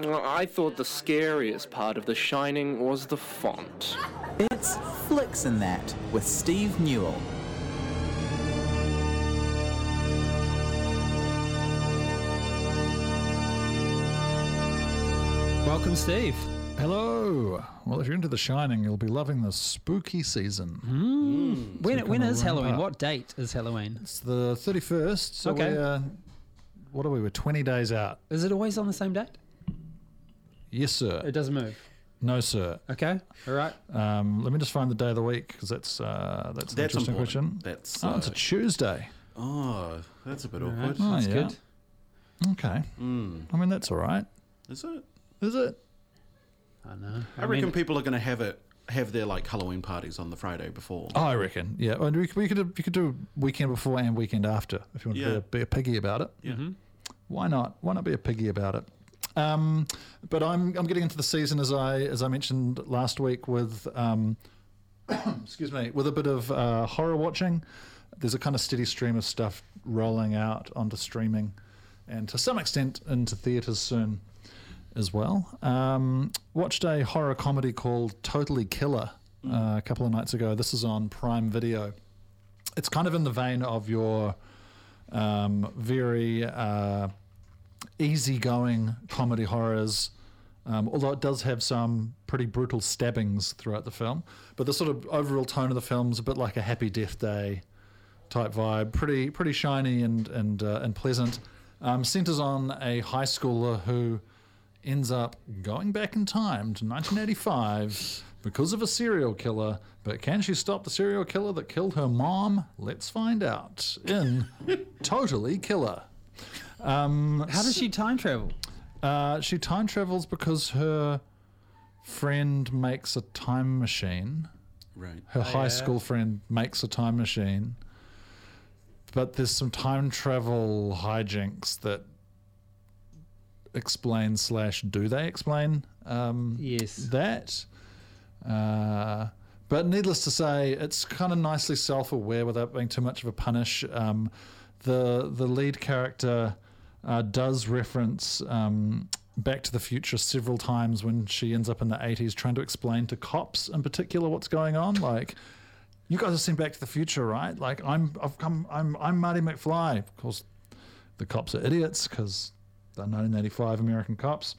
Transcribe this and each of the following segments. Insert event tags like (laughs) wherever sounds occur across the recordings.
I thought the scariest part of The Shining was the font. It's Flicks 'n' That with Steve Newall. Welcome, Steve. Hello. Well, if you're into The Shining, you'll be loving the spooky season. When, So when kinda is ramp Halloween? up. What date is Halloween? It's the 31st. So Okay. we're, uh, what are we? We're 20 days out. Is it always on the same date? Yes, sir. It doesn't move. No, sir. Okay. All right. Um, let me just find the day of the week because that's uh, that's an That's interesting important. question. That's, oh, it's a uh, Tuesday. Oh, that's a bit All right. awkward. Oh, That's yeah. good. Okay. Mm. I mean, that's all right. Is it? Is it? I know. I, reckon people are going to have it have their like Halloween parties on the Friday before. Oh, I reckon. Yeah. Well, we could, we could do, you could do weekend before and weekend after if you want to be, a, be a piggy about it. Yeah. why not? Why not be a piggy about it? Um, but I'm I'm getting into the season as I as I mentioned last week with um, (coughs) excuse me with a bit of uh, horror watching. There's a kind of steady stream of stuff rolling out onto streaming, and to some extent into theaters soon as well. Um, watched a horror comedy called Totally Killer uh, a couple of nights ago. This is on Prime Video. It's kind of in the vein of your um, very uh, easygoing comedy horrors. Um, although it does have some pretty brutal stabbings throughout the film, but the sort of overall tone of the film is a bit like a Happy Death Day type vibe. Pretty pretty shiny and and uh, and pleasant. Um, centers on a high schooler who ends up going back in time to 1985 because of a serial killer. But can she stop the serial killer that killed her mom? Let's find out in Totally Killer. Um, How does she time travel? uh, she time travels because her friend makes a time machine. Right. Her high school friend makes a time machine. But there's some time travel hijinks that explain slash do they explain um, Yes. that. Uh, but needless to say, it's kind of nicely self-aware without being too much of a punish. Um, the the lead character uh, does reference um, Back to the Future several times when she ends up in the 80s trying to explain to cops in particular what's going on. Like, you guys have seen Back to the Future, right? Like, I'm I've come I'm I'm Marty McFly. Of course, the cops are idiots because they're 1985 American cops.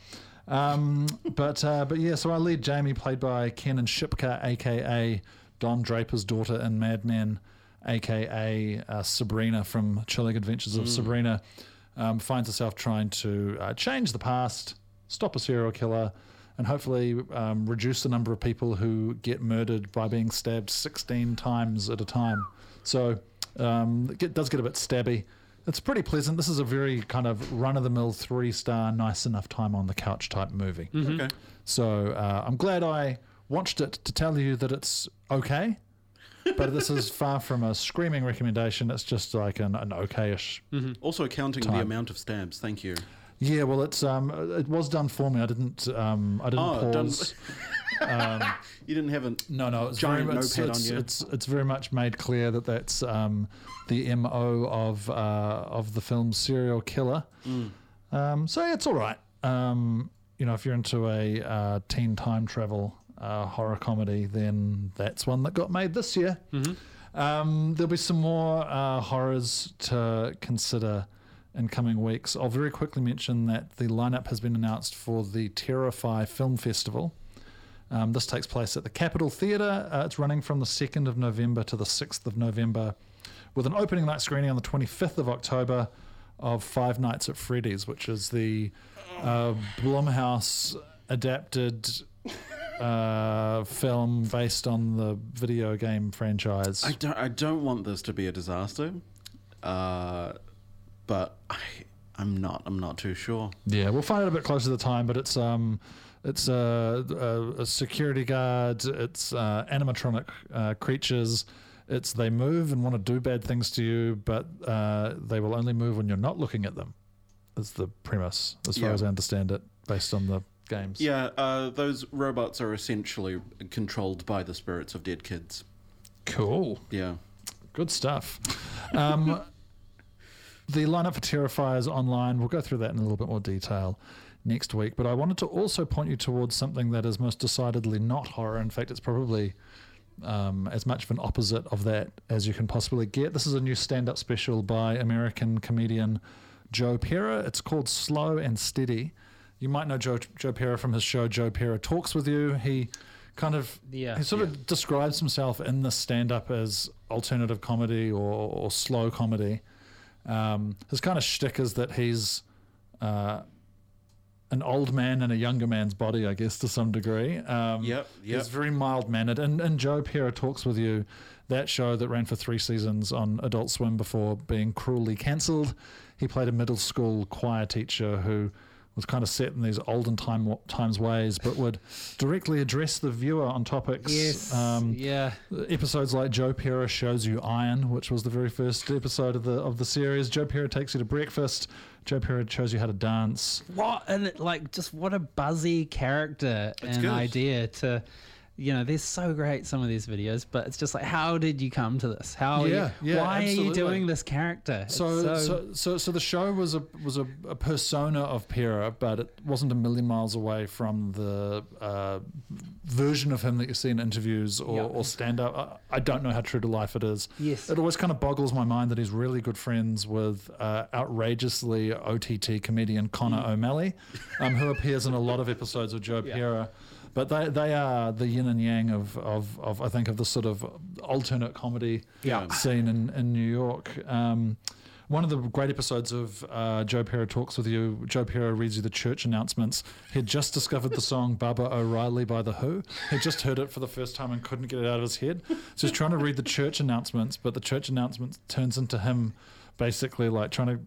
Um, (laughs) but uh, but yeah, so our lead Jamie, played by Kiernan Shipka, aka Don Draper's daughter in Mad Men, aka uh, Sabrina from Chilling Adventures of Sabrina, um, finds herself trying to uh, change the past, stop a serial killer, and hopefully um, reduce the number of people who get murdered by being stabbed 16 times at a time. So um, it get- does get a bit stabby. It's pretty pleasant. This is a very kind of run of the mill, three star, nice enough time on the couch type movie. Okay. So uh, I'm glad I watched it to tell you that it's okay. But this is far from a screaming recommendation. It's just like an, an okayish. Also counting the amount of stabs. Thank you. Yeah, well, it's um, it was done for me. I didn't um, I didn't Oh, pause. um, (laughs) You didn't have a no, no, it's Giant very it's, on you. It's it's very much made clear that that's um, the mo of uh, of the film serial killer. Mm. Um, so yeah, it's all right. Um, you know, if you're into a uh, teen time travel uh, horror comedy, then that's one that got made this year. Um, there'll be some more uh, horrors to consider in coming weeks. I'll very quickly mention that the lineup has been announced for the Terror-Fi Film Festival. Um, this takes place at the Capitol Theatre. Uh, it's running from the 2nd of November to the 6th of November, with an opening night screening on the 25th of October of Five Nights at Freddy's, which is the uh, Blumhouse adapted uh, film based on the video game franchise. I don't. I don't want this to be a disaster, uh, but I, I'm not. I'm not too sure. Yeah, we'll find out a bit closer to the time, but it's um, it's a, a, a security guard. It's uh, animatronic uh, creatures. It's they move and want to do bad things to you, but uh, they will only move when you're not looking at them. Is the premise, as far Yeah. as I understand it, based on the games. Yeah, uh, those robots are essentially controlled by the spirits of dead kids. Cool. Yeah. Good stuff. Um, (laughs) the lineup for Terror-Fi's online, we'll go through that in a little bit more detail next week. But I wanted to also point you towards something that is most decidedly not horror. In fact, it's probably um, as much of an opposite of that as you can possibly get. This is a new stand up special by American comedian Joe Pera. It's called Slow and Steady. You might know Joe, Joe Pera from his show Joe Pera Talks with You. He kind of Yeah. he sort of describes himself in the stand up as alternative comedy or, or slow comedy. Um, his kind of shtick is that he's uh, an old man in a younger man's body, I guess, to some degree. Um, Yep, yep. He's very mild mannered. And, and Joe Pera talks with you, that show that ran for three seasons on Adult Swim before being cruelly cancelled. He played a middle school choir teacher who was kind of set in these olden time times ways, but would directly address the viewer on topics. Yes. Um, yeah. episodes like Joe Pera shows you iron, which was the very first episode of the of the series. Joe Pera takes you to breakfast. Joe Pera shows you how to dance. What and it, like just what a buzzy character It's and good. idea to you know, they're so great some of these videos, but it's just like how did you come to this? How are Yeah, you, yeah, why are you doing this character? It's So, so, so, so the show was a was a, a persona of Pera, but it wasn't a million miles away from the uh, version of him that you see in interviews or, Yeah. or stand up. I, I don't know how true to life it is. Yes. it always kind of boggles my mind that he's really good friends with uh, outrageously OTT comedian Conor Mm. O'Malley, um, who appears in a lot of episodes of Joe (laughs) Pera. But they, they are the yin and yang of, of, of I think of the sort of alternate comedy Yeah. scene in, in New York. Um, one of the great episodes of uh, Joe Pera Talks with You, Joe Pera reads you the church announcements. He'd just discovered the song Baba O'Riley by The Who. He'd just heard it for the first time and couldn't get it out of his head. So he's trying to read the church announcements, but the church announcements turns into him basically like trying to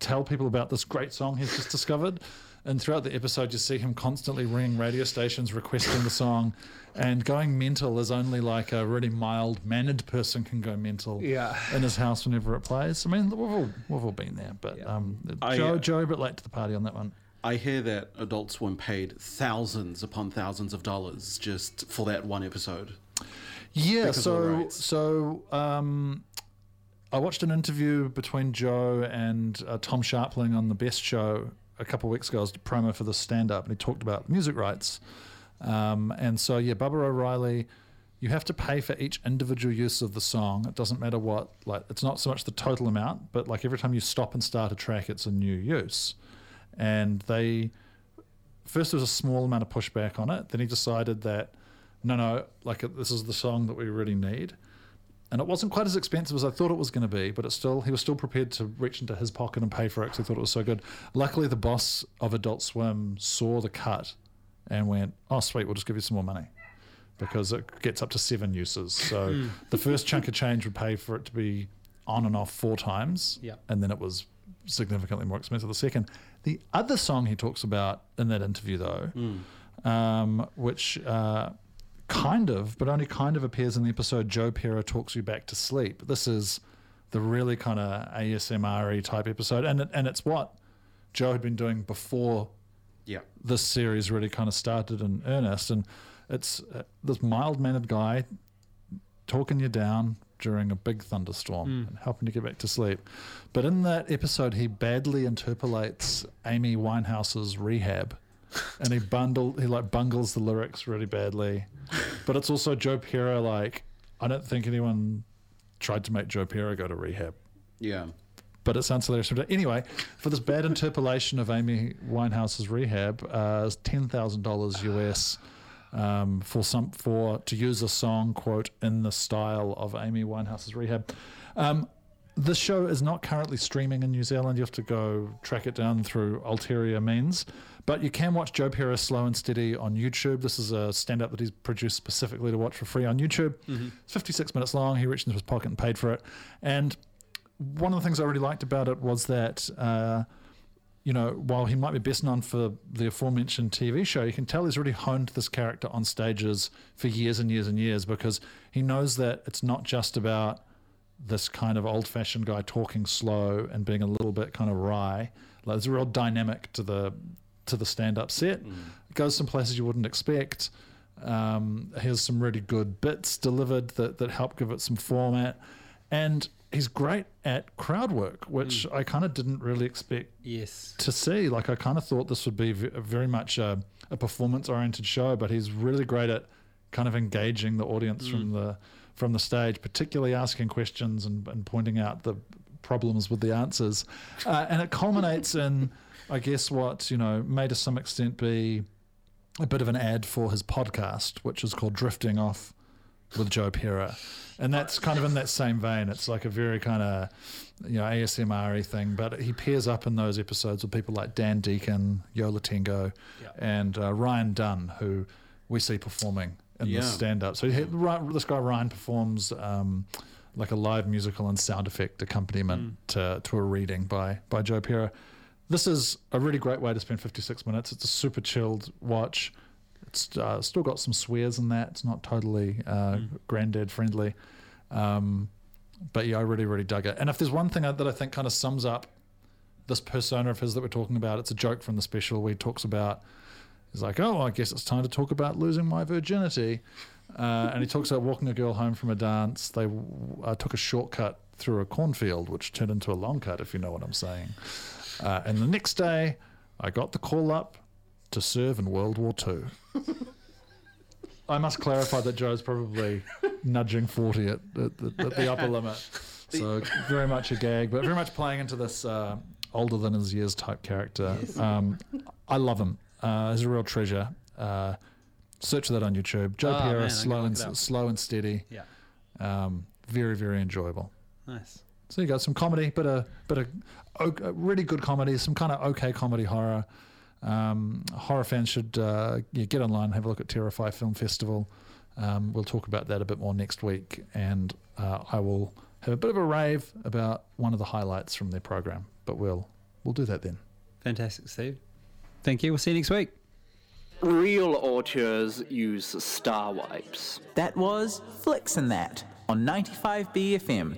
tell people about this great song he's just discovered. And throughout the episode, you see him constantly ringing radio stations requesting the song and going mental as only like a really mild mannered person can go mental Yeah. in his house whenever it plays. I mean, we've all, we've all been there, but Yeah. um, I, Joe, uh, Joe, a bit late to the party on that one. I hear that Adult Swim paid thousands upon thousands of dollars just for that one episode. Yeah, because of the so so um, I watched an interview between Joe and uh, Tom Scharpling on the Best Show a couple of weeks ago as a promo for the stand up, and he talked about music rights. Um, and so yeah, Baba O'Riley, you have to pay for each individual use of the song. It doesn't matter what like it's not so much the total amount, but like every time you stop and start a track, it's a new use. And they first there was a small amount of pushback on it. Then he decided that no, no, like this is the song that we really need. And it wasn't quite as expensive as I thought it was going to be, but it's still he was still prepared to reach into his pocket and pay for it because he thought it was so good. Luckily, the boss of Adult Swim saw the cut and went, "Oh, sweet, we'll just give you some more money." Because it gets up to seven uses. So (laughs) the first chunk of change would pay for it to be on and off four times. Yeah. And then it was significantly more expensive the second. The other song he talks about in that interview, though, um, which uh, kind of, but only kind of appears in the episode Joe Pera Talks You Back to Sleep. This is the really kind of ASMR type episode. And, it, and it's what Joe had been doing before Yeah. this series really kind of started in earnest. And it's uh, this mild mannered guy talking you down during a big thunderstorm and helping you get back to sleep. But in that episode, he badly interpolates Amy Winehouse's Rehab. And he bundle he like bungles the lyrics really badly. (laughs) But it's also Joe Pera like I don't think anyone tried to make Joe Pera go to rehab Yeah. but it sounds hilarious. Anyway, for this bad interpolation of Amy Winehouse's rehab, uh, ten thousand dollars (sighs) US um, for some for to use a song quote in the style of Amy Winehouse's rehab. Um, this show is not currently streaming in New Zealand. You have to go track it down through ulterior means. But you can watch Joe Pera Slow and Steady on YouTube. This is a stand up that he's produced specifically to watch for free on YouTube. It's 56 minutes long. He reached into his pocket and paid for it. And one of the things I really liked about it was that, uh, you know, while he might be best known for the aforementioned TV show, you can tell he's really honed this character on stages for years and years and years because he knows that it's not just about this kind of old fashioned guy talking slow and being a little bit kind of wry. Like there's a real dynamic to the to the stand up set. Mm. It goes some places you wouldn't expect. Um, here's some really good bits delivered that, that help give it some format. And he's great at crowd work, which mm. I kind of didn't really expect Yes. to see. Like I kind of thought this would be very much a, a performance-oriented show, but he's really great at kind of engaging the audience mm. from the from the stage, particularly asking questions and, and pointing out the problems with the answers. Uh, and it culminates in, I guess, what you know may to some extent be a bit of an ad for his podcast, which is called Drifting Off with Joe Pera. And that's kind of in that same vein. It's like a very kind of, you know, ASMR thing, but he pairs up in those episodes with people like Dan Deacon, Yo La Tengo, and uh, Ryan Dunn, who we see performing in Yeah. the stand up. So he, this guy, Ryan, performs um, like a live musical and sound effect accompaniment to, to a reading by, by Joe Pera. This is a really great way to spend 56 minutes. It's a super chilled watch. It's uh, still got some swears in that. It's not totally uh, granddad friendly. Um, but yeah, I really, really dug it. And if there's one thing that I think kind of sums up this persona of his that we're talking about, it's a joke from the special where he talks about, he's like, oh, I guess it's time to talk about losing my virginity. Uh, and he talks about walking a girl home from a dance. They uh, took a shortcut through a cornfield, which turned into a long cut, if you know what I'm saying. Uh, and the next day, I got the call up to serve in World War II. I must clarify that Joe's probably nudging 40 at, at, the- at the upper limit. (laughs) So very much a gag, but very much playing into this uh, older than his years type character. Um, I love him. Uh, he's a real treasure. Uh, search that on YouTube. Joe Oh, slow and look it up. slow and steady. Yeah. Um, very very enjoyable. Nice. So you got some comedy, but a but a, a really good comedy, some kind of okay comedy horror. Um, horror fans should uh, yeah, get online and have a look at Terror-Fi Film Festival. Um, we'll talk about that a bit more next week, and uh, I will have a bit of a rave about one of the highlights from their program. But we'll we'll do that then. Fantastic, Steve. Thank you. We'll see you next week. Real auteurs use star wipes. That was Flicks and That on 95BFM.